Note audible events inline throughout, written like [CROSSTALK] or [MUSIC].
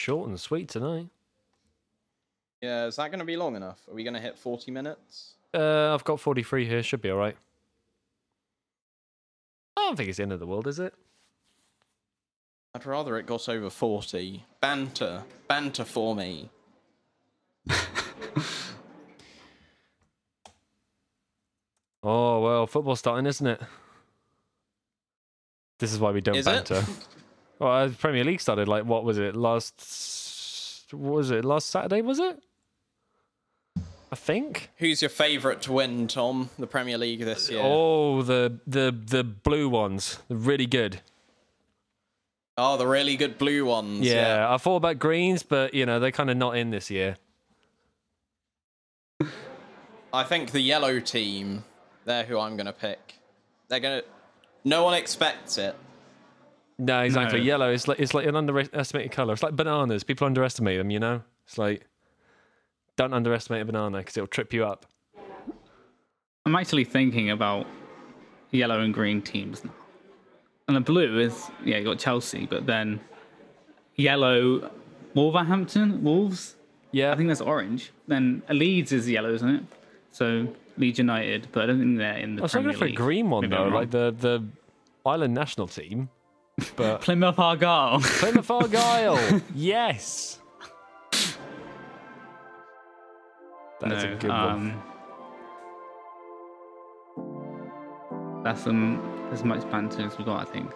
Short and sweet tonight. Yeah, is that going to be long enough? Are we going to hit 40 minutes? Uh, I've got 43 here. Should be all right. I don't think it's the end of the world, is it? I'd rather it got over 40. Banter. Banter for me. [LAUGHS] Oh, well, football's starting, isn't it? This is why we don't Is banter. [LAUGHS] well, uh, Premier League started, like, what was it? Last. What was it? Last Saturday, was it? I think. Who's your favourite to win, Tom? The Premier League this year? Oh, the the the blue ones, They're really good. Oh, the really good blue ones. Yeah, I thought about greens, but you know they're kind of not in this year. I think the yellow team, they're who I'm going to pick. They're going to. No one expects it. No, exactly. No. Yellow is like it's like an underestimated color. It's like bananas. People underestimate them. You know, it's like don't underestimate a banana because it'll trip you up. I'm actually thinking about yellow and green teams now. And the blue is yeah, you got Chelsea, but then yellow Wolverhampton, Wolves. Yeah, I think that's orange. Then Leeds is yellow, isn't it? So Leeds United, but I don't think they're in the I was Premier looking for a green one Maybe though, like the the Ireland national team. But [LAUGHS] Plymouth Argyle. [LAUGHS] Plymouth Argyle, yes. That's a No, good one. um, That's um, as much banter as we got, I think.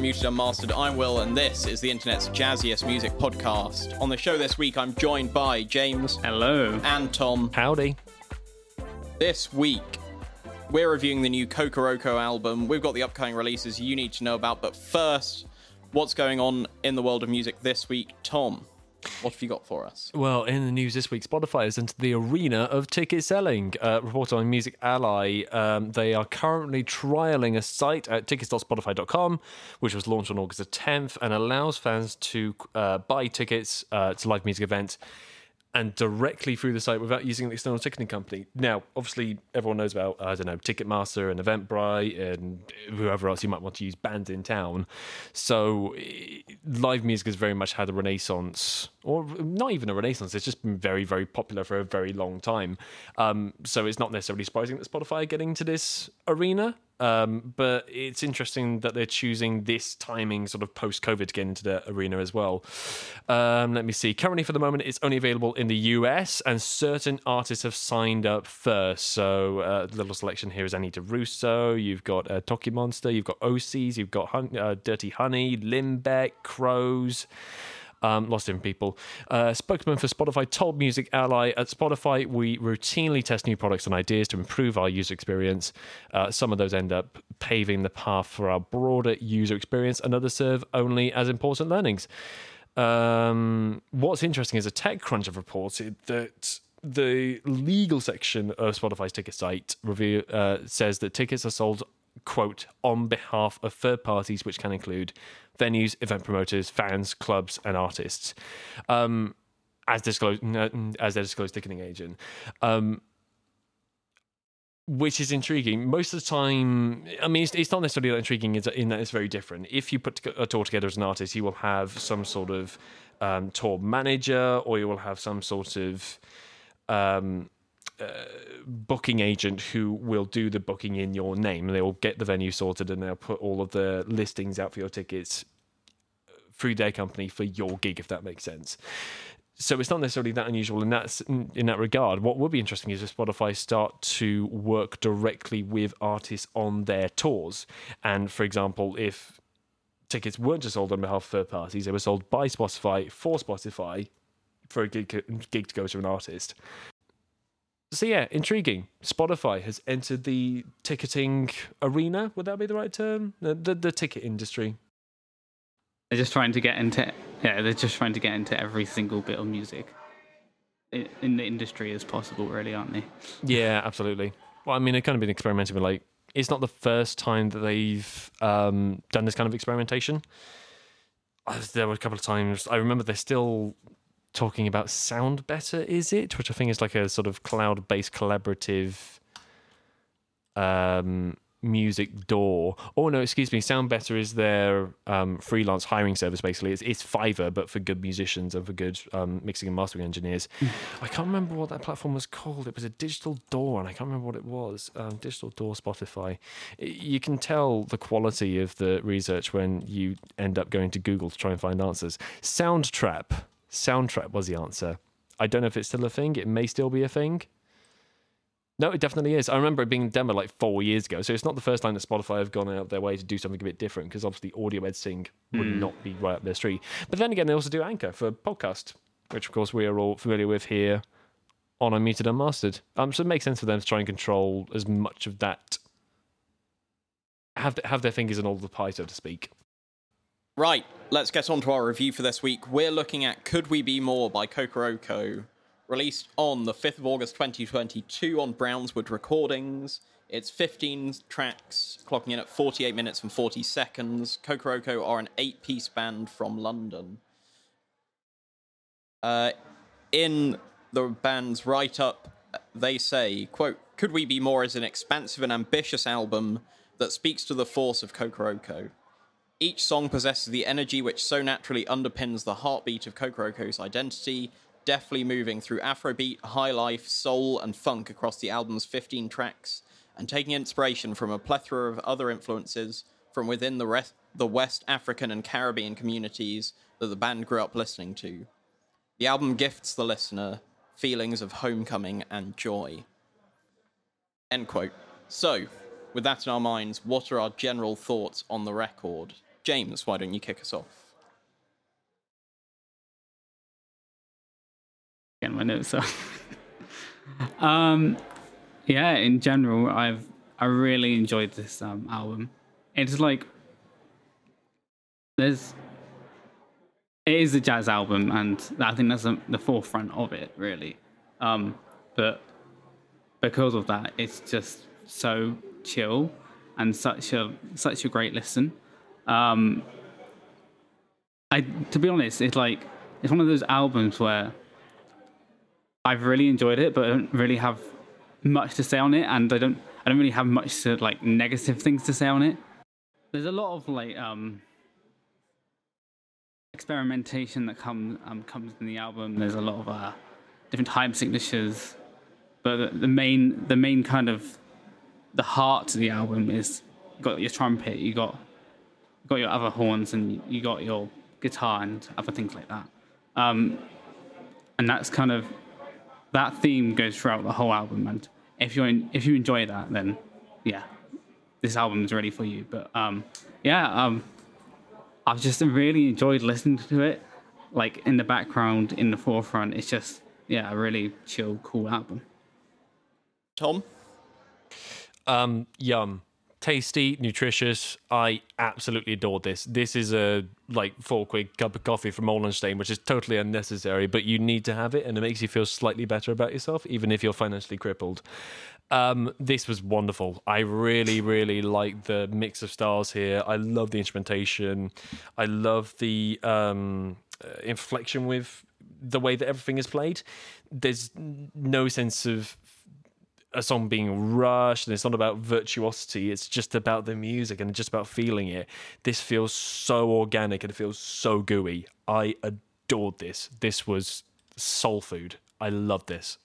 And welcome to Unmastered. I'm Will, and this is the internet's jazziest music podcast. On the show this week, I'm joined by James Hello. and Tom. Howdy. This week, we're reviewing the new Kokoroko album. We've got the upcoming releases you need to know about, but first, what's going on in the world of music this week? Tom, what have you got for us? Well, in the news this week, Spotify has entered the arena of ticket selling. Uh, report on Music Ally, um, they are currently trialing a site at tickets.spotify.com, which was launched on August the 10th and allows fans to uh, buy tickets uh, to live music events and directly through the site without using an external ticketing company. Now, obviously, everyone knows about, I don't know, Ticketmaster and Eventbrite and whoever else you might want to use Bandsintown. So, eh, live music has very much had a renaissance, or not even a renaissance, it's just been very, very popular for a very long time. Um, so, it's not necessarily surprising that Spotify are getting to this arena. Um, but it's interesting that they're choosing this timing, sort of post COVID, to get into the arena as well. Um, let me see. Currently, for the moment, it's only available in the US, and certain artists have signed up first. So, uh, little selection here is Annie DiRusso. You've got uh, Toki Monster. You've got OCs. You've got Hun- uh, Dirty Honey, Limbeck, Crows. Um, lost different people. Uh, spokesman for Spotify told Music Ally at Spotify, we routinely test new products and ideas to improve our user experience. Uh, some of those end up paving the path for our broader user experience, and others serve only as important learnings. Um, what's interesting is a TechCrunch have reported that the legal section of Spotify's ticket site review uh, says that tickets are sold quote on behalf of third parties, which can include venues, event promoters, fans, clubs, and artists, um, as disclosed as their disclosed ticketing agent. Um, which is intriguing. Most of the time, I mean, it's, it's not necessarily that intriguing in that it's very different. If you put a tour together as an artist, you will have some sort of um, tour manager, or you will have some sort of um, uh, booking agent who will do the booking in your name. They will get the venue sorted and they'll put all of the listings out for your tickets through their company for your gig, if that makes sense. So it's not necessarily that unusual in that in that regard. What would be interesting is if Spotify start to work directly with artists on their tours, and for example, if tickets weren't just sold on behalf of third parties, they were sold by Spotify for Spotify for a gig, gig to go to an artist. So yeah, intriguing. Spotify has entered the ticketing arena. Would that be the right term? The the, the ticket industry. they're just trying to get into yeah they're just trying to get into every single bit of music in, in the industry as possible, really, aren't they? Yeah, absolutely. Well, I mean, they've kind of been experimenting with like it's not the first time that they've um, done this kind of experimentation. There were a couple of times I remember they're still talking about SoundBetter, is it? Which I think is like a sort of cloud-based collaborative um, music DAW. Oh no, excuse me. SoundBetter is their um, freelance hiring service. Basically, it's, it's Fiverr, but for good musicians and for good um, mixing and mastering engineers. I can't remember what that platform was called. It was a digital DAW, and I can't remember what it was. Um, digital DAW Spotify. You can tell the quality of the research when you end up going to Google to try and find answers. Soundtrap. Soundtrap was the answer. I don't know if it's still a thing. It may still be a thing. No, it definitely is. I remember it being demoed like four years ago. So it's not the first time that Spotify have gone out of their way to do something a bit different because obviously audio editing would not be right up their street. But then again, they also do Anchor for podcast, which of course we are all familiar with here on Unmuted Unmastered. Um, so it makes sense for them to try and control as much of that, have have their fingers in all the pie, so to speak. Right, let's get on to our review for this week. We're looking at Could We Be More by Kokoroko, released on the 5th of August 2022 on Brownswood Recordings. It's 15 tracks, clocking in at 48 minutes and 40 seconds. Kokoroko are an eight piece band from London. Uh, in the band's write up, they say, quote, Could We Be More is an expansive and ambitious album that speaks to the force of Kokoroko. Each song possesses the energy which so naturally underpins the heartbeat of Kokoroko's identity, deftly moving through Afrobeat, high life, soul, and funk across the album's 15 tracks, and taking inspiration from a plethora of other influences from within the, rest, the West African and Caribbean communities that the band grew up listening to. The album gifts the listener feelings of homecoming and joy. End quote. So, with that in our minds, what are our general thoughts on the record? James, why don't you kick us off? Getting my notes up. [LAUGHS] um, yeah, in general, I've I really enjoyed this um, album. It's like there's it is a jazz album, and I think that's the the forefront of it, really. Um, but because of that, it's just so chill and such a such a great listen. Um, I to be honest, it's like it's one of those albums where I've really enjoyed it, but I don't really have much to say on it, and I don't I don't really have much to like negative things to say on it. There's a lot of like um experimentation that comes um, comes in the album. There's a lot of uh, different time signatures, but the, the main the main kind of the heart of the album is got your trumpet, you got got your other horns, and you got your guitar and other things like that. Um, and that's kind of that theme goes throughout the whole album. And if you if you enjoy that, then yeah, this album is ready for you. But um, yeah, um, I've just really enjoyed listening to it. Like in the background, in the forefront, it's just yeah, a really chill, cool album. Tom? Um, yum. Tasty, nutritious. I absolutely adored this. This is a like four quid cup of coffee from Molenstein, which is totally unnecessary, but you need to have it, and it makes you feel slightly better about yourself, even if you're financially crippled. Um, this was wonderful. I really, really like the mix of styles here. I love the instrumentation. I love the um, uh, inflection with the way that everything is played. There's no sense of a song being rushed and it's not about virtuosity it's just about the music and just about feeling it. This feels so organic and it feels so gooey. I adored this. This was soul food. I love this.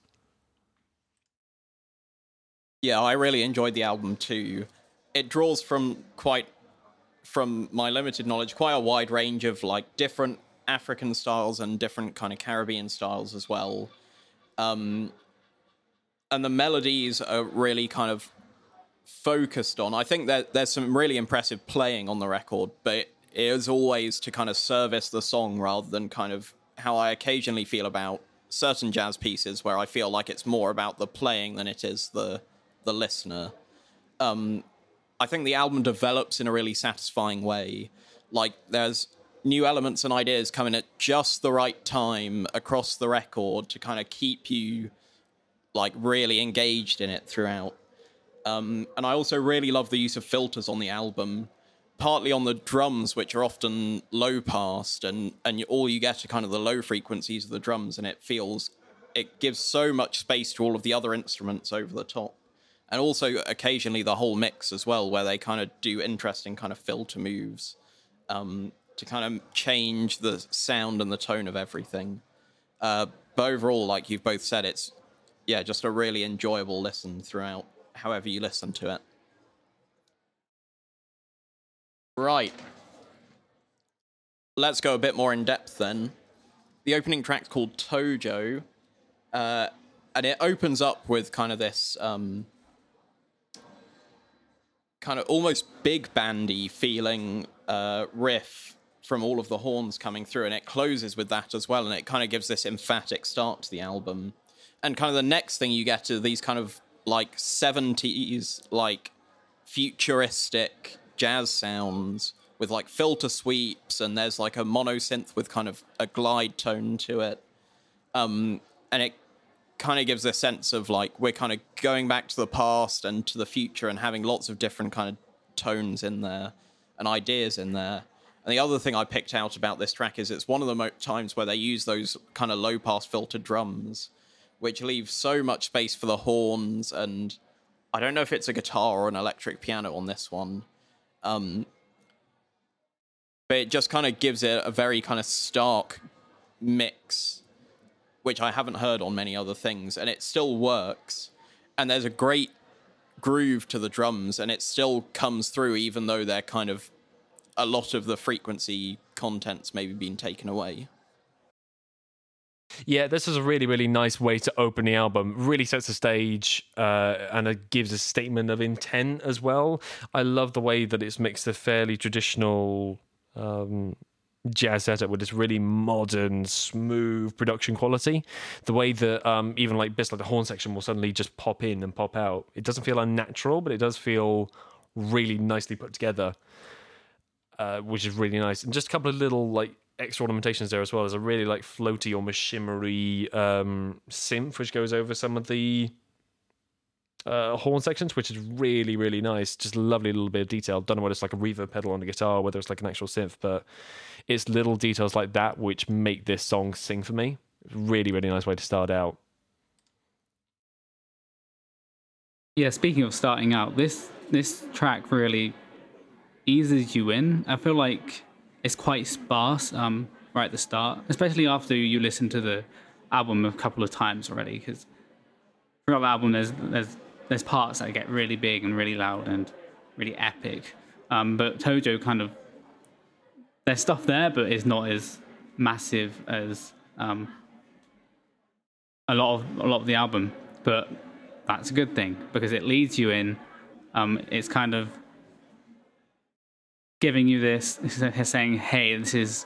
Yeah, I really enjoyed the album too. It draws from quite, from my limited knowledge, quite a wide range of like different African styles and different kind of Caribbean styles as well. Um, and the melodies are really kind of focused on. I think that there's some really impressive playing on the record, but it is always to kind of service the song rather than kind of how I occasionally feel about certain jazz pieces where I feel like it's more about the playing than it is the the listener. Um, I think the album develops in a really satisfying way. Like there's new elements and ideas coming at just the right time across the record to kind of keep you like really engaged in it throughout. Um, and I also really love the use of filters on the album, partly on the drums, which are often low passed, and and you, all you get are kind of the low frequencies of the drums, and it feels it gives so much space to all of the other instruments over the top, and also occasionally the whole mix as well, where they kind of do interesting kind of filter moves um, to kind of change the sound and the tone of everything. Uh, but overall, like you've both said, it's yeah, just a really enjoyable listen throughout, however you listen to it. Right. Let's go a bit more in depth then. The opening track's called Tojo, uh, and it opens up with kind of this um, kind of almost big bandy feeling uh, riff from all of the horns coming through, and it closes with that as well, and it kind of gives this emphatic start to the album. And kind of the next thing you get are these kind of like 70s, like futuristic jazz sounds with like filter sweeps, and there's like a mono synth with kind of a glide tone to it. Um, and it kind of gives a sense of like we're kind of going back to the past and to the future and having lots of different kind of tones in there and ideas in there. And the other thing I picked out about this track is it's one of the mo- times where they use those kind of low pass filtered drums, which leaves so much space for the horns. And I don't know if it's a guitar or an electric piano on this one. Um, but it just kind of gives it a very kind of stark mix, which I haven't heard on many other things. And it still works. And there's a great groove to the drums, and it still comes through, even though they're kind of a lot of the frequency contents maybe being taken away. Yeah, this is a really, really nice way to open the album. Really sets the stage uh, and it gives a statement of intent as well. I love the way that it's mixed a fairly traditional um, jazz setup with this really modern, smooth production quality. The way that um, even like bits like the horn section will suddenly just pop in and pop out. It doesn't feel unnatural, but it does feel really nicely put together, uh, which is really nice. And just a couple of little like extra ornamentations there as well. There's a really like floaty, almost shimmery um, synth which goes over some of the uh, horn sections, which is really, really nice. Just lovely little bit of detail. Don't know whether it's like a reverb pedal on the guitar, whether it's like an actual synth, but it's little details like that which make this song sing for me. Really, really nice way to start out. Yeah, speaking of starting out, this this track really eases you in. I feel like it's quite sparse um, right at the start, especially after you listen to the album a couple of times already. Because throughout the album, there's there's there's parts that get really big and really loud and really epic. Um, but Tojo kind of there's stuff there, but it's not as massive as um, a lot of a lot of the album. But that's a good thing because it leads you in. Um, it's kind of giving you this, saying, "Hey, this is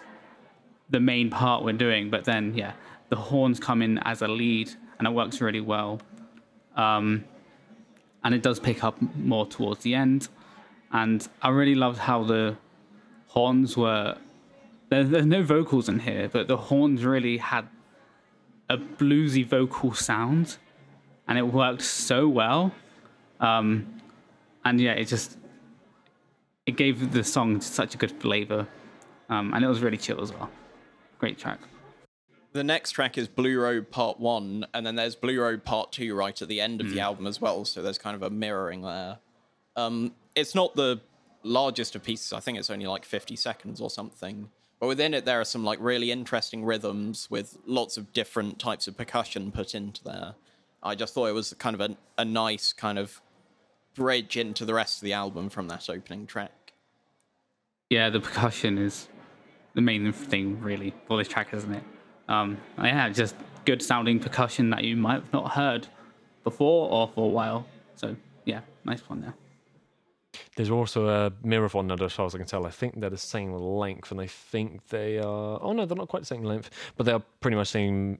the main part we're doing." But then, yeah, the horns come in as a lead, and it works really well. Um, and it does pick up more towards the end. And I really loved how the horns were. There, there's no vocals in here, but the horns really had a bluesy vocal sound, and it worked so well. Um, and yeah, it just it gave the song such a good flavor, um, and it was really chill as well. Great track. The next track is Blue Road Part 1, and then there's Blue Road Part 2 right at the end of mm. the album as well, so there's kind of a mirroring there. Um, it's not the largest of pieces, I think it's only like 50 seconds or something. But within it, there are some like really interesting rhythms with lots of different types of percussion put into there. I just thought it was kind of a, a nice kind of bridge into the rest of the album from that opening track. Yeah, the percussion is the main thing really for this track, isn't it? Um, yeah, just good sounding percussion that you might have not heard before or for a while. So yeah, nice one there. There's also a mirror Miraphon as far as I can tell. I think they're the same length, and I think they are. Oh no, they're not quite the same length, but they are pretty much the same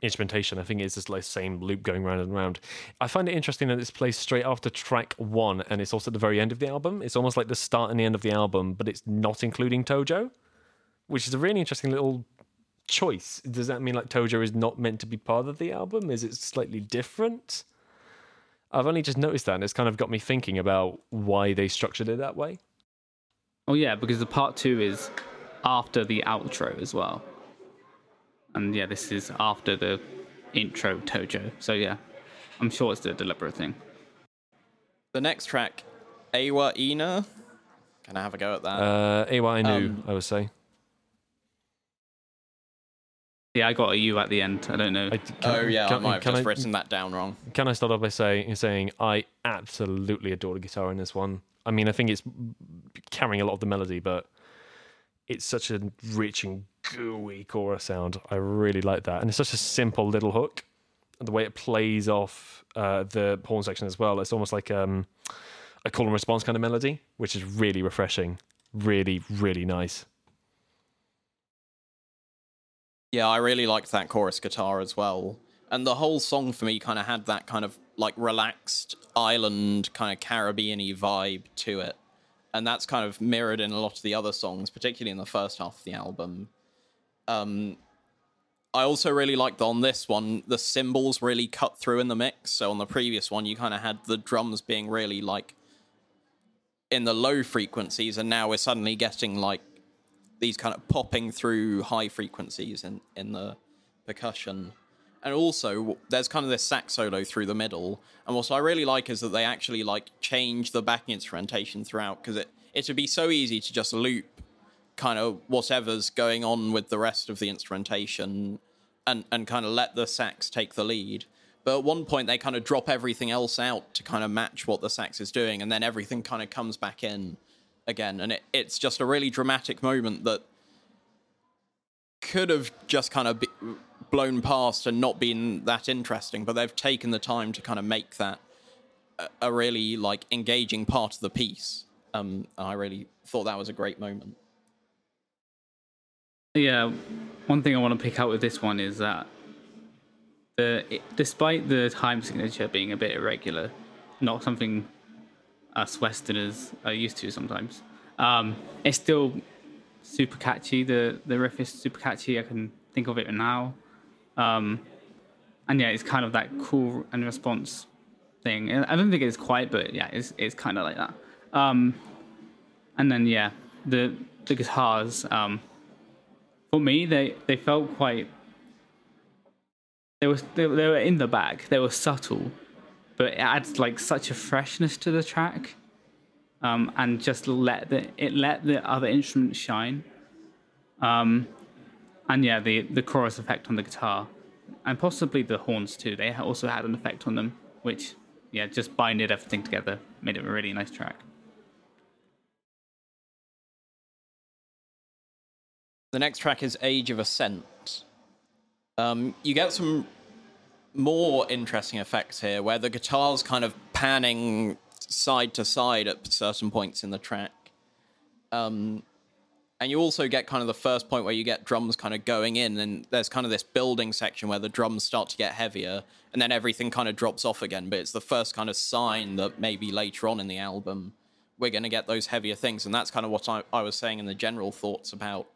instrumentation. I think it's just like same loop going round and round. I find it interesting that it's placed straight after track one, and it's also at the very end of the album. It's almost like the start and the end of the album, but it's not including Tojo which is a really interesting little choice. Does that mean like Tojo is not meant to be part of the album? Is it slightly different? I've only just noticed that, and it's kind of got me thinking about why they structured it that way. Oh yeah, because the part two is after the outro as well, and yeah, this is after the intro Tojo. So yeah, I'm sure it's a deliberate thing. The next track, Awa Ina. Can I have a go at that? Uh, Awa I Um, I would say. Yeah, I got a U at the end. I don't know. I, can, oh yeah, I can, might have just I, written that down wrong. Can I start off by saying saying I absolutely adore the guitar in this one. I mean, I think it's carrying a lot of the melody, but it's such a rich and gooey chorus sound. I really like that, and it's such a simple little hook. The way it plays off uh, the horn section as well, it's almost like um, a call and response kind of melody, which is really refreshing. Really, really nice. Yeah, I really liked that chorus guitar as well. And the whole song for me kind of had that kind of like relaxed island kind of Caribbean vibe to it. And that's kind of mirrored in a lot of the other songs, particularly in the first half of the album. Um, I also really liked on this one, the cymbals really cut through in the mix. So on the previous one, you kind of had the drums being really like in the low frequencies, and now we're suddenly getting like these kind of popping through high frequencies in, in the percussion. And also, there's kind of this sax solo through the middle. And what I really like is that they actually like change the backing instrumentation throughout because it it would be so easy to just loop kind of whatever's going on with the rest of the instrumentation and and kind of let the sax take the lead. But at one point, they kind of drop everything else out to kind of match what the sax is doing, and then everything kind of comes back in again. And it, it's just a really dramatic moment that could have just kind of be blown past and not been that interesting, but they've taken the time to kind of make that a, a really like engaging part of the piece. Um, I really thought that was a great moment. Yeah, one thing I want to pick out with this one is that the it, despite the time signature being a bit irregular, not something us Westerners are used to sometimes, um, it's still super catchy. The the riff is super catchy. I can think of it now, um, and yeah, it's kind of that cool and response thing. I don't think it's quite, but yeah, it's it's kind of like that. Um, and then yeah, the the guitars. Um, for me, they they felt quite. They was they, they were in the back. They were subtle, but it adds like such a freshness to the track, um, and just let the it let the other instruments shine. Um, and yeah, the the chorus effect on the guitar, and possibly the horns too. They also had an effect on them, which yeah, just binded everything together, made it a really nice track. The next track is Age of Ascent. Um, you get some more interesting effects here where the guitar's kind of panning side to side at certain points in the track. Um, and you also get kind of the first point where you get drums kind of going in, and there's kind of this building section where the drums start to get heavier, and then everything kind of drops off again. But it's the first kind of sign that maybe later on in the album we're going to get those heavier things, and that's kind of what I, I was saying in the general thoughts about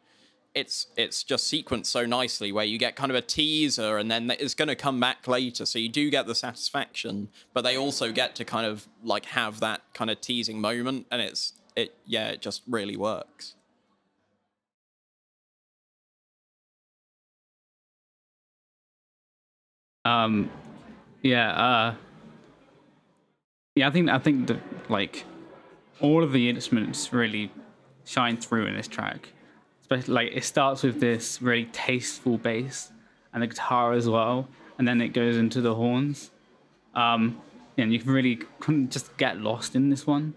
it's it's just sequenced so nicely where you get kind of a teaser and then it's going to come back later. So you do get the satisfaction but they also get to kind of like have that kind of teasing moment and it's it yeah it just really works Um, yeah, uh, yeah. I think I think that like all of the instruments really shine through in this track. Especially like it starts with this really tasteful bass and the guitar as well, and then it goes into the horns. Um, and you can really just get lost in this one.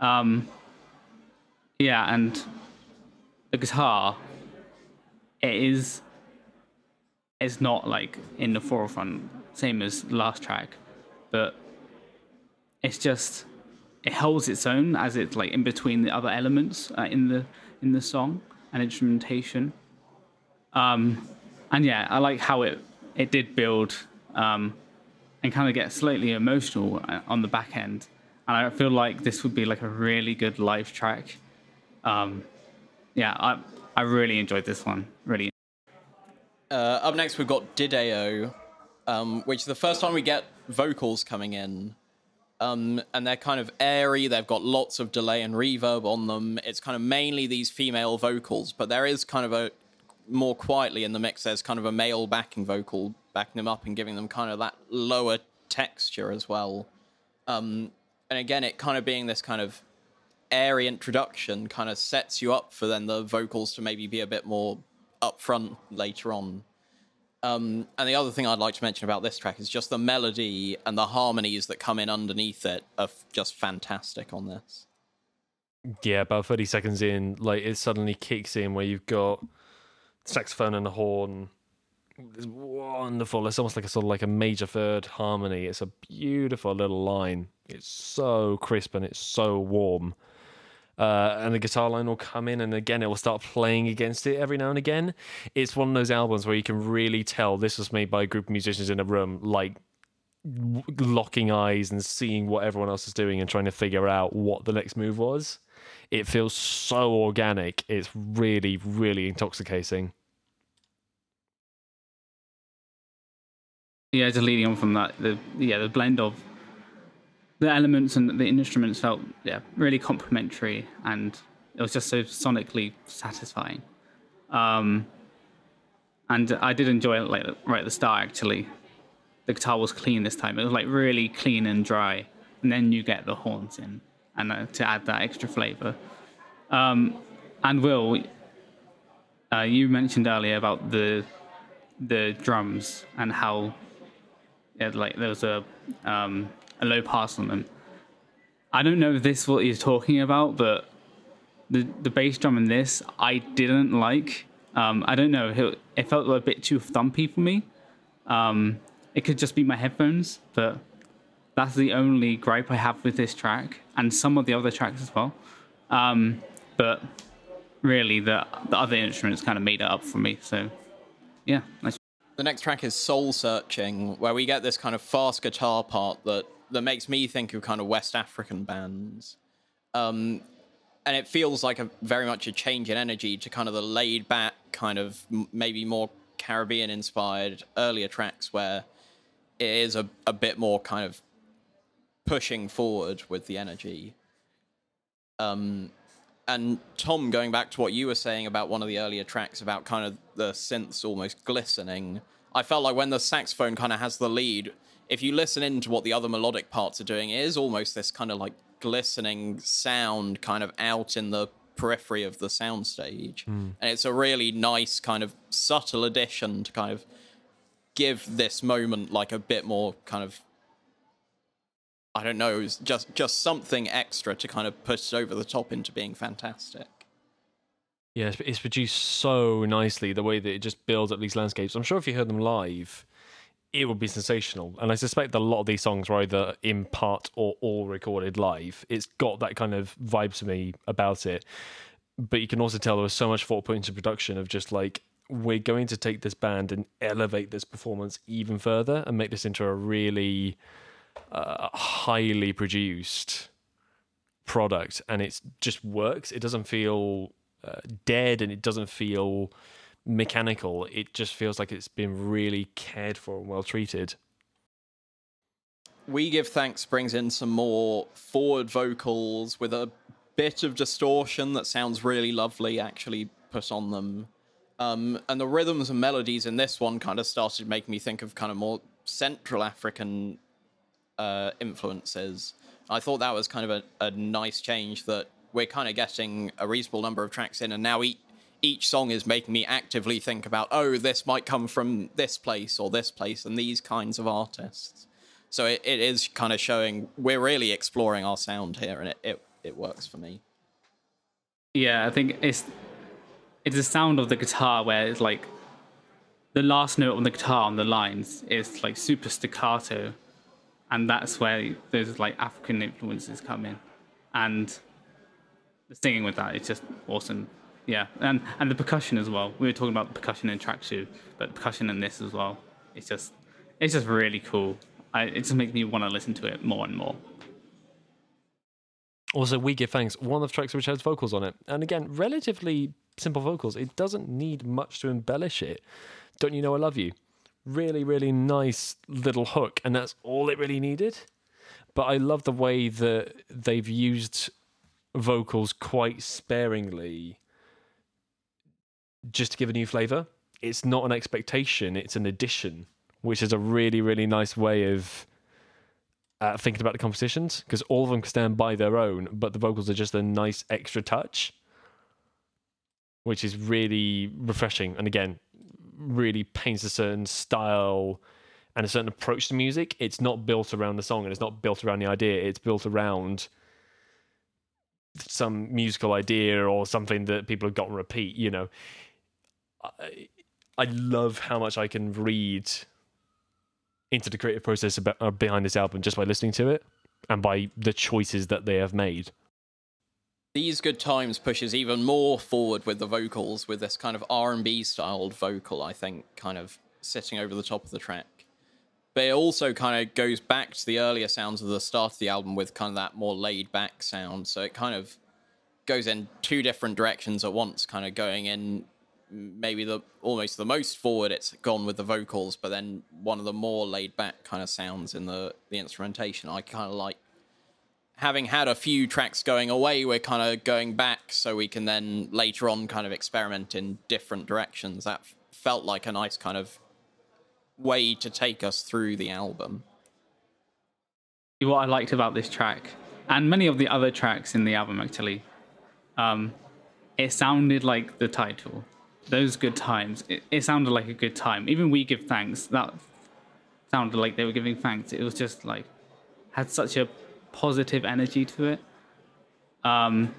Um, yeah, and the guitar, it is it's not like in the forefront, same as last track, but it's just it holds its own as it's like in between the other elements uh, in the in the song and instrumentation. Um, and yeah, I like how it it did build um, and kind of get slightly emotional uh, on the back end. And I feel like this would be like a really good live track. Um, yeah, I I really enjoyed this one. Really. Uh, up next, we've got Dide O, um, which is the first time we get vocals coming in. Um, and they're kind of airy. They've got lots of delay and reverb on them. It's kind of mainly these female vocals, but there is kind of a more quietly in the mix. There's kind of a male backing vocal backing them up and giving them kind of that lower texture as well. Um, and again, it kind of being this kind of airy introduction kind of sets you up for then the vocals to maybe be a bit more upfront later on. Um, and the other thing I'd like to mention about this track is just the melody and the harmonies that come in underneath it are just fantastic on this. Yeah, about 30 seconds in, like it suddenly kicks in where you've got saxophone and a horn. It's wonderful. It's almost like a sort of like a major third harmony. It's a beautiful little line. It's so crisp and it's so warm. Uh, and the guitar line will come in, and again, it will start playing against it every now and again. It's one of those albums where you can really tell this was made by a group of musicians in a room, like locking eyes and seeing what everyone else is doing and trying to figure out what the next move was. It feels so organic. It's really, really intoxicating. Yeah, just leading on from that, the yeah, the blend of the elements and the instruments felt yeah really complementary, and it was just so sonically satisfying. Um, and I did enjoy it like right at the start. Actually, the guitar was clean this time. It was like really clean and dry, and then you get the horns in, and uh, to add that extra flavor. Um, and Will, uh, you mentioned earlier about the the drums and how yeah, like there was a um, a low pass on them. I don't know if this is what you're talking about, but the the bass drum in this I didn't like. Um, I don't know. It, it felt a bit too thumpy for me. Um, it could just be my headphones, but that's the only gripe I have with this track and some of the other tracks as well. Um, but really, the the other instruments kind of made it up for me. So yeah, nice. The next track is Soul Searching, where we get this kind of fast guitar part that, that makes me think of kind of West African bands. Um, and it feels like a very much a change in energy to kind of the laid back, kind of maybe more Caribbean inspired earlier tracks where it is a, a bit more kind of pushing forward with the energy. Um, and Tom, going back to what you were saying about one of the earlier tracks about kind of the synths almost glistening, I felt like when the saxophone kind of has the lead, if you listen into what the other melodic parts are doing, it is almost this kind of like glistening sound kind of out in the periphery of the soundstage. Hmm. And it's a really nice kind of subtle addition to kind of give this moment like a bit more kind of I don't know, just just something extra to kind of put it over the top into being fantastic. Yeah, it's produced so nicely the way that it just builds up these landscapes. I'm sure if you heard them live, it would be sensational. And I suspect that a lot of these songs were either in part or all recorded live. It's got that kind of vibe to me about it. But you can also tell there was so much thought put into production of just like we're going to take this band and elevate this performance even further and make this into a really uh, highly produced product and it just works it doesn't feel uh, dead and it doesn't feel mechanical it just feels like it's been really cared for and well treated We Give Thanks brings in some more forward vocals with a bit of distortion that sounds really lovely actually put on them. Um, and the rhythms and melodies in this one kind of started making me think of kind of more Central African uh, influences. I thought that was kind of a, a nice change that we're kind of getting a reasonable number of tracks in, and now each, each song is making me actively think about, oh, this might come from this place or this place and these kinds of artists. So it, it is kind of showing we're really exploring our sound here, and it, it, it works for me. Yeah, I think it's it's the sound of the guitar where it's like the last note on the guitar on the lines is like super staccato, and that's where those like African influences come in, and the singing with that is just awesome. Yeah, and and the percussion as well. We were talking about percussion in track two, but percussion in this as well. It's just it's just really cool. I, it just makes me want to listen to it more and more. Also, We Give Thanks, one of the tracks which has vocals on it. And again, relatively simple vocals. It doesn't need much to embellish it. Don't you know I love you? Really, really nice little hook, and that's all it really needed. But I love the way that they've used vocals quite sparingly just to give a new flavor. It's not an expectation, it's an addition, which is a really, really nice way of uh, thinking about the compositions because all of them can stand by their own, but the vocals are just a nice extra touch, which is really refreshing. And again, really paints a certain style and a certain approach to music. It's not built around the song and it's not built around the idea, it's built around some musical idea or something that people have got on repeat, you know. I, love how much I can read into the creative process about, uh, behind this album just by listening to it and by the choices that they have made. These Good Times pushes even more forward with the vocals, with this kind of R&B styled vocal, I think, kind of sitting over the top of the track. But it also kind of goes back to the earlier sounds of the start of the album with kind of that more laid back sound. So it kind of goes in two different directions at once, kind of going in maybe the almost the most forward it's gone with the vocals, but then one of the more laid back kind of sounds in the the instrumentation. I kind of like having had a few tracks going away, we're kind of going back so we can then later on kind of experiment in different directions. That f- felt like a nice kind of way to take us through the album. What I liked about this track, and many of the other tracks in the album actually, um, it sounded like the title those good times. It, it sounded like a good time. Even we give thanks. That sounded like they were giving thanks. It was just like had such a positive energy to it. Um,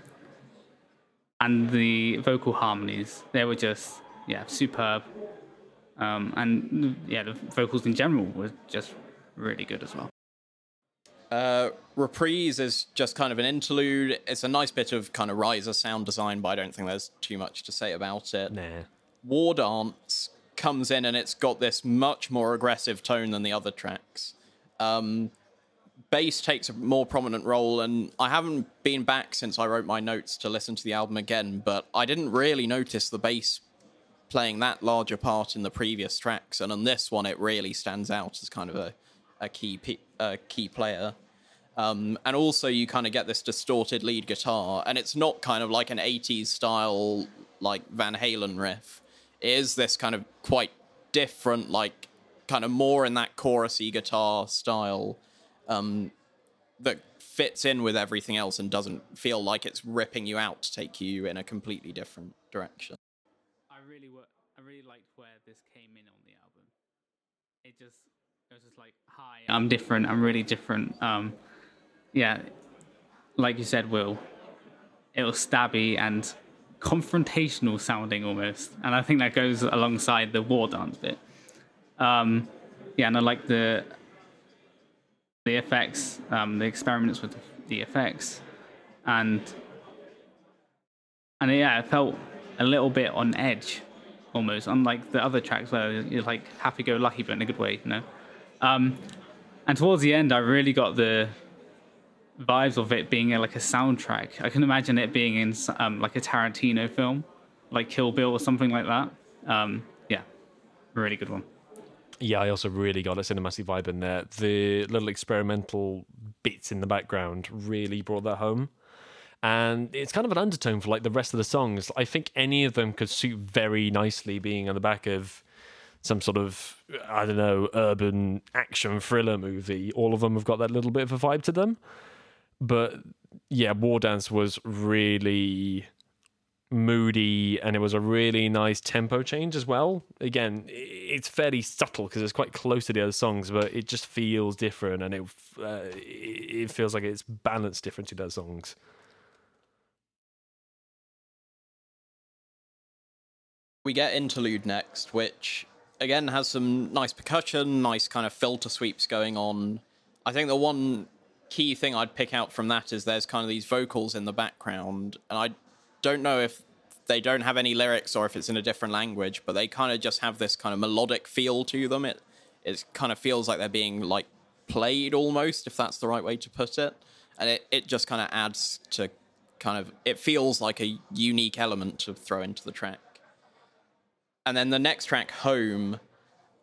and the vocal harmonies, they were just yeah superb. Um, and yeah, the vocals in general were just really good as well. Uh, Reprise is just kind of an interlude. It's a nice bit of kind of riser sound design, but I don't think there's too much to say about it. Nah. War Dance comes in and it's got this much more aggressive tone than the other tracks. Um, bass takes a more prominent role, and I haven't been back since I wrote my notes to listen to the album again, but I didn't really notice the bass playing that larger part in the previous tracks, and on this one, it really stands out as kind of a, a key a key player. Um, and also, you kind of get this distorted lead guitar, and it's not kind of like an 80s style, like Van Halen riff. It is this kind of quite different, like, kind of more in that chorusy guitar style um, that fits in with everything else and doesn't feel like it's ripping you out to take you in a completely different direction. I really, I really liked where this came in on the album. It just it was just like, hi, I'm different. I'm really different. Um, yeah, like you said, Will, it was stabby and confrontational sounding almost, and I think that goes alongside the war dance bit. Um, yeah, and I like the the effects, um, the experiments with the effects, and and yeah, it felt a little bit on edge, almost unlike the other tracks where you're like happy go lucky, but in a good way, you know. Um, and towards the end, I really got the vibes of it being a, like a soundtrack. I can imagine it being in um, like a Tarantino film, like Kill Bill or something like that. Um, yeah, really good one. Yeah, I also really got a cinematic vibe in there. The little experimental bits in the background really brought that home. And it's kind of an undertone for like the rest of the songs. I think any of them could suit very nicely being on the back of some sort of I don't know urban action thriller movie. All of them have got that little bit of a vibe to them. But yeah, War Dance was really moody and it was a really nice tempo change as well. Again, it's fairly subtle because it's quite close to the other songs, but it just feels different and it uh, it feels like it's balanced different to the other songs. We get interlude next, which again has some nice percussion, nice kind of filter sweeps going on. I think the one key thing I'd pick out from that is there's kind of these vocals in the background, and I don't know if they don't have any lyrics or if it's in a different language, but they kind of just have this kind of melodic feel to them. It it kind of feels like they're being like played almost, if that's the right way to put it, and it it just kind of adds to kind of it feels like a unique element to throw into the track. And then the next track, Home,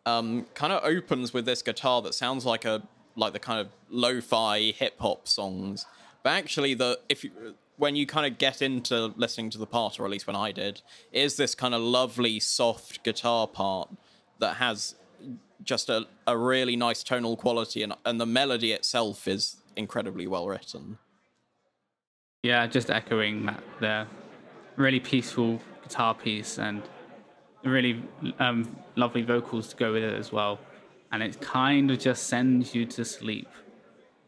um, kind of opens with this guitar that sounds like a like the kind of lo-fi hip hop songs. But actually, the if you when you kind of get into listening to the part, or at least when I did, is this kind of lovely soft guitar part that has just a, a really nice tonal quality, and and the melody itself is incredibly well written. Yeah, just echoing that there. Really peaceful guitar piece and really um, lovely vocals to go with it as well. And it kind of just sends you to sleep.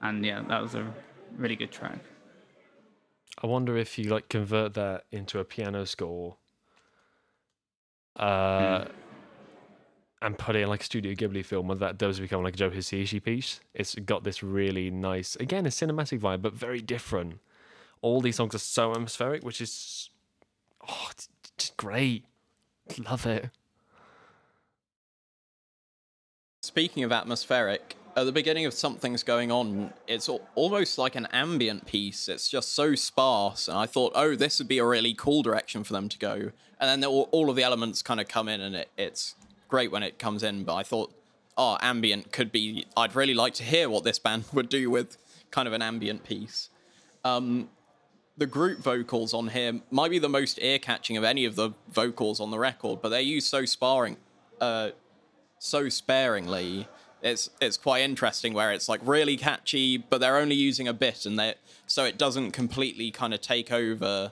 And yeah, that was a really good track. I wonder if you like convert that into a piano score, uh, mm. and put it in like a Studio Ghibli film, whether that does become like a Joe Hisaishi piece. It's got this really nice, again, a cinematic vibe, but very different all these songs are so atmospheric, which is oh, it's just great. Love it. Speaking of atmospheric, at the beginning of Something's Going On, it's almost like an ambient piece. It's just so sparse. And I thought, oh, this would be a really cool direction for them to go. And then all, all of the elements kind of come in, and it, it's great when it comes in. But I thought, oh, ambient could be. I'd really like to hear what this band [LAUGHS] would do with kind of an ambient piece. Um, the group vocals on here might be the most ear catching of any of the vocals on the record, but they're used so sparring, uh, so sparingly. It's it's quite interesting where it's like really catchy, but they're only using a bit, and they so it doesn't completely kind of take over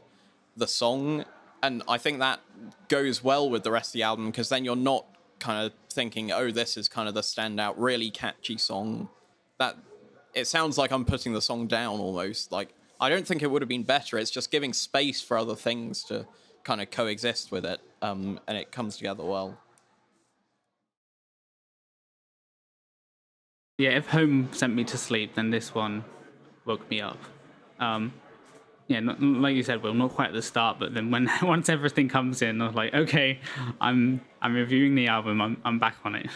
the song. And I think that goes well with the rest of the album because then you're not kind of thinking, oh, this is kind of the standout, really catchy song. That it sounds like I'm putting the song down almost like I don't think it would have been better. It's just giving space for other things to kind of coexist with it, um, and it comes together well. Yeah, if Home sent me to sleep, then this one woke me up. Um, yeah, not, like you said, well, not quite at the start, but then when [LAUGHS] once everything comes in, I was like, okay, I'm I'm reviewing the album. I'm I'm back on it.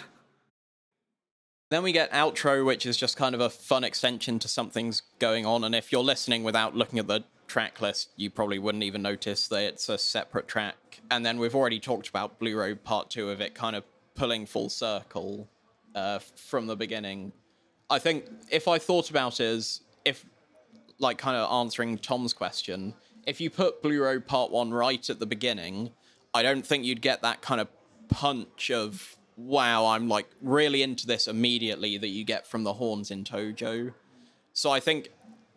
Then we get outro, which is just kind of a fun extension to something's going on. And if you're listening without looking at the track list, you probably wouldn't even notice that it's a separate track. And then we've already talked about Blue Road Part 2 of it kind of pulling full circle uh, from the beginning. I think if I thought about it as if, like, kind of answering Tom's question, if you put Blue Road Part 1 right at the beginning, I don't think you'd get that kind of punch of wow, I'm like really into this immediately that you get from the horns in Tojo. So I think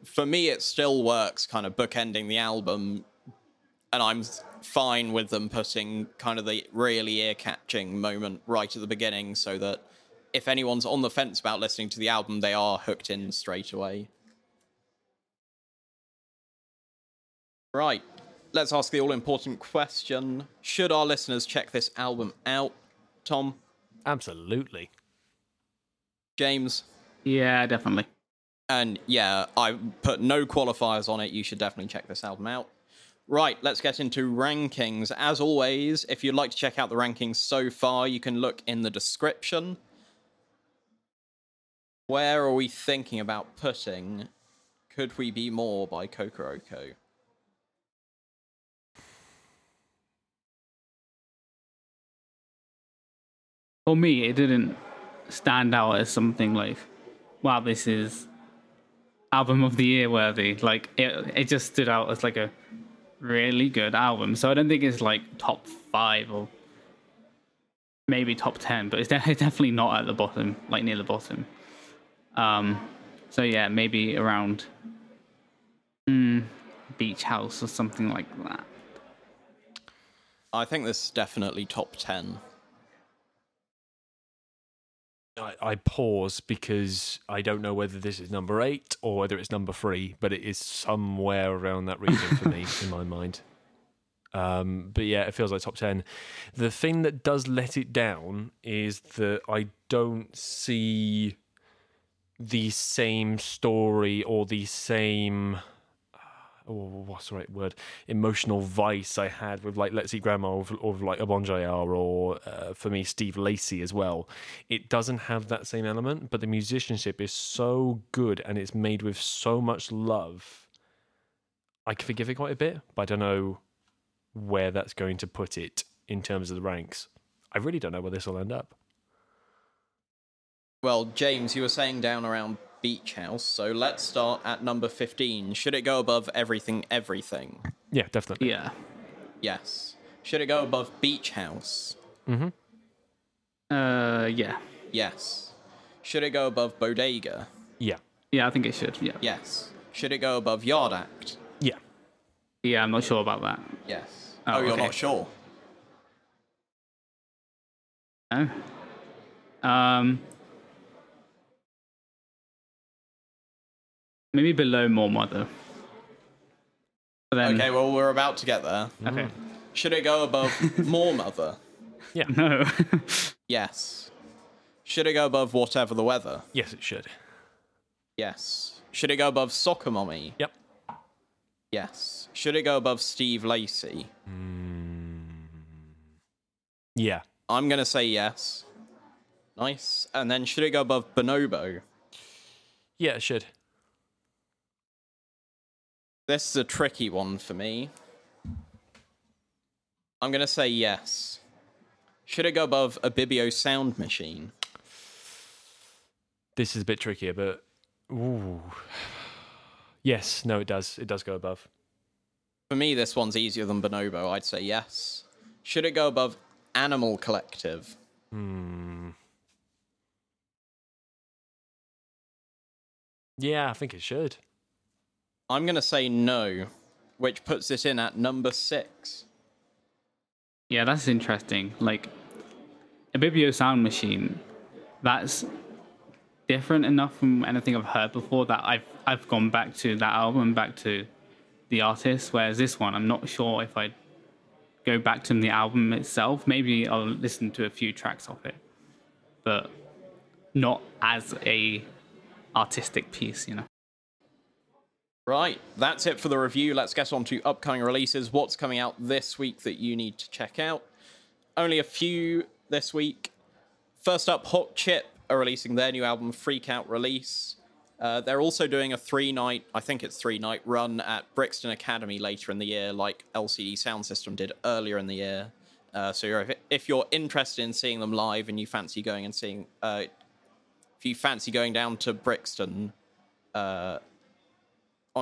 for me, it still works kind of bookending the album, and I'm fine with them putting kind of the really ear catching moment right at the beginning so that if anyone's on the fence about listening to the album, they are hooked in straight away. Right, let's ask the all important question Should our listeners check this album out? Tom? Absolutely. James. Yeah, definitely. And yeah, I put no qualifiers on it. You should definitely check this album out. Right, let's get into rankings. As always, if you'd like to check out the rankings so far, you can look in the description. Where are we thinking about putting Could We Be More by Kokoroko? For me, it didn't stand out as something like, wow, this is album of the year worthy. Like it, it just stood out as like a really good album. So I don't think it's like top five or maybe top ten, but it's, de- [LAUGHS] definitely not at the bottom, like near the bottom. Um, so yeah, maybe around mm, Beach House or something like that. I think this is definitely top ten. I, I pause because I don't know whether this is number eight or whether it's number three, but it is somewhere around that region for me [LAUGHS] in my mind. Um, but yeah, it feels like top 10. The thing that does let it down is that I don't see the same story or the same oh, what's the right word? Emotional vice I had with like Let's Eat Grandma or, or like a Bon Joyeux or uh, for me Steve Lacy as well. It doesn't have that same element, but the musicianship is so good and it's made with so much love. I can forgive it quite a bit, but I don't know where that's going to put it in terms of the ranks. I really don't know where this will end up. Well, James, you were saying down around Beach House, so let's start at number 15. Should it go above Everything Everything? Yeah, definitely. Yeah. Yes. Should it go above Beach House? Mm-hmm. Uh, yeah. Yes. Should it go above Bodega? Yeah. Yeah, I think it should. Yeah. Yes. Should it go above Yard Act? Yeah. Yeah, I'm not sure about that. Yes. Oh, Oh, you're okay. not sure? No. Um. Maybe below Moor Mother. Then, Okay, well, we're about to get there. okay. Mm. Should it go above [LAUGHS] Moor Mother? Yeah. No. [LAUGHS] Yes. Should it go above Whatever the Weather? Yes, it should. Yes. Should it go above Soccer Mommy? Yep. Yes. Should it go above Steve Lacy? Mm. Yeah. I'm going to say yes. Nice. And then should it go above Bonobo? Yeah, it should. This is a tricky one for me. I'm going to say yes. Should it go above Ibibio sound machine? This is a bit trickier, but ooh. Yes, no, it does. It does go above. For me, this one's easier than Bonobo. I'd say yes. Should it go above Animal Collective? Hmm. Yeah, I think it should. I'm going to say no, which puts it in at number six. yeah, that's interesting. Like Ibibio sound machine, that's different enough from anything I've heard before that I've I've gone back to that album, back to the artist. Whereas this one, I'm not sure if I'd go back to the album itself. Maybe I'll listen to a few tracks of it, but not as a artistic piece, you know. Right, that's it for the review. Let's get on to upcoming releases. What's coming out this week that you need to check out? Only a few this week. First up, Hot Chip are releasing their new album, Freak Out Release. Uh, they're also doing a three night, I think it's three night run at Brixton Academy later in the year, like LCD Soundsystem did earlier in the year. Uh, so you're, if you're interested in seeing them live and you fancy going and seeing, uh, if you fancy going down to Brixton, uh,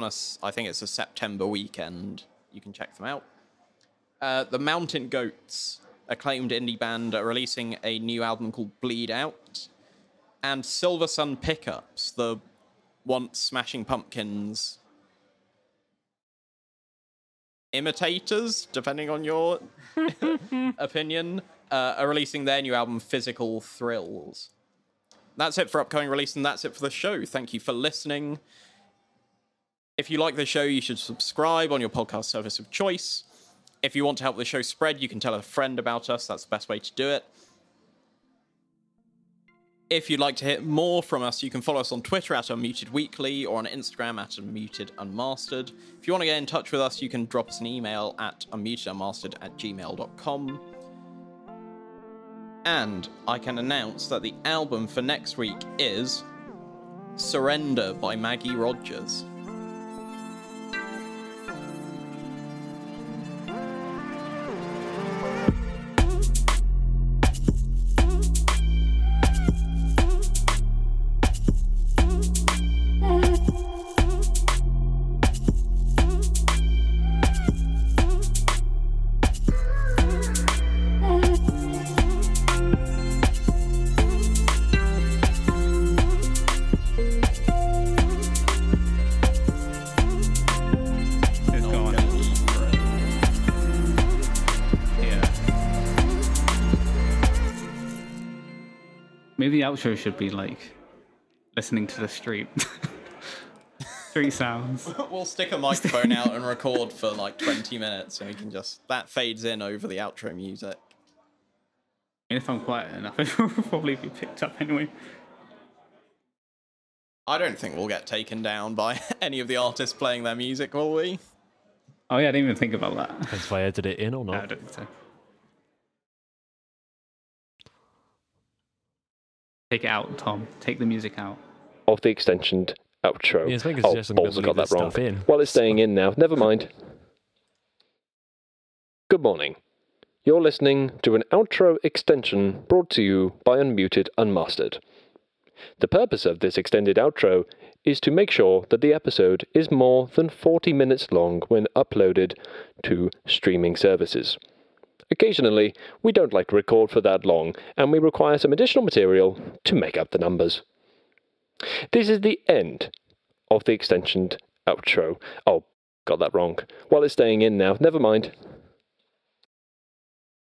on I think it's a September weekend. You can check them out. Uh, the Mountain Goats, acclaimed indie band, are releasing a new album called Bleed Out. And Silversun Pickups, the once Smashing Pumpkins imitators, depending on your [LAUGHS] opinion, uh, are releasing their new album, Physical Thrills. That's it for upcoming release, and that's it for the show. Thank you for listening. If you like the show, you should subscribe on your podcast service of choice. If you want to help the show spread, you can tell a friend about us. That's the best way to do it. If you'd like to hear more from us, you can follow us on Twitter at Unmuted Weekly or on Instagram at Unmuted Unmastered. If you want to get in touch with us, you can drop us an email at unmutedunmastered at gmail.com. And I can announce that the album for next week is Surrender by Maggie Rogers. Maybe the outro should be like listening to the street. [LAUGHS] street sounds. [LAUGHS] We'll stick a microphone out and record for like 20 minutes and we can just. That fades in over the outro music. And if I'm quiet enough, [LAUGHS] it will probably be picked up anyway. I don't think we'll get taken down by any of the artists playing their music, will we? Oh yeah, I didn't even think about that. Depends if I edit it in or No, I not. don't think so. Take it out, Tom. Take the music out. Of the extension outro. Yeah, it's making a oh, suggestion balls, I got that wrong. in. Well, it's staying in now. Never mind. Good morning. You're listening to an outro extension brought to you by Unmuted Unmastered. The purpose of this extended outro is to make sure that the episode is more than 40 minutes long when uploaded to streaming services. Occasionally, we don't like to record for that long, and we require some additional material to make up the numbers. This is the end of the extensioned outro. Oh, got that wrong. Well, it's staying in now. Never mind.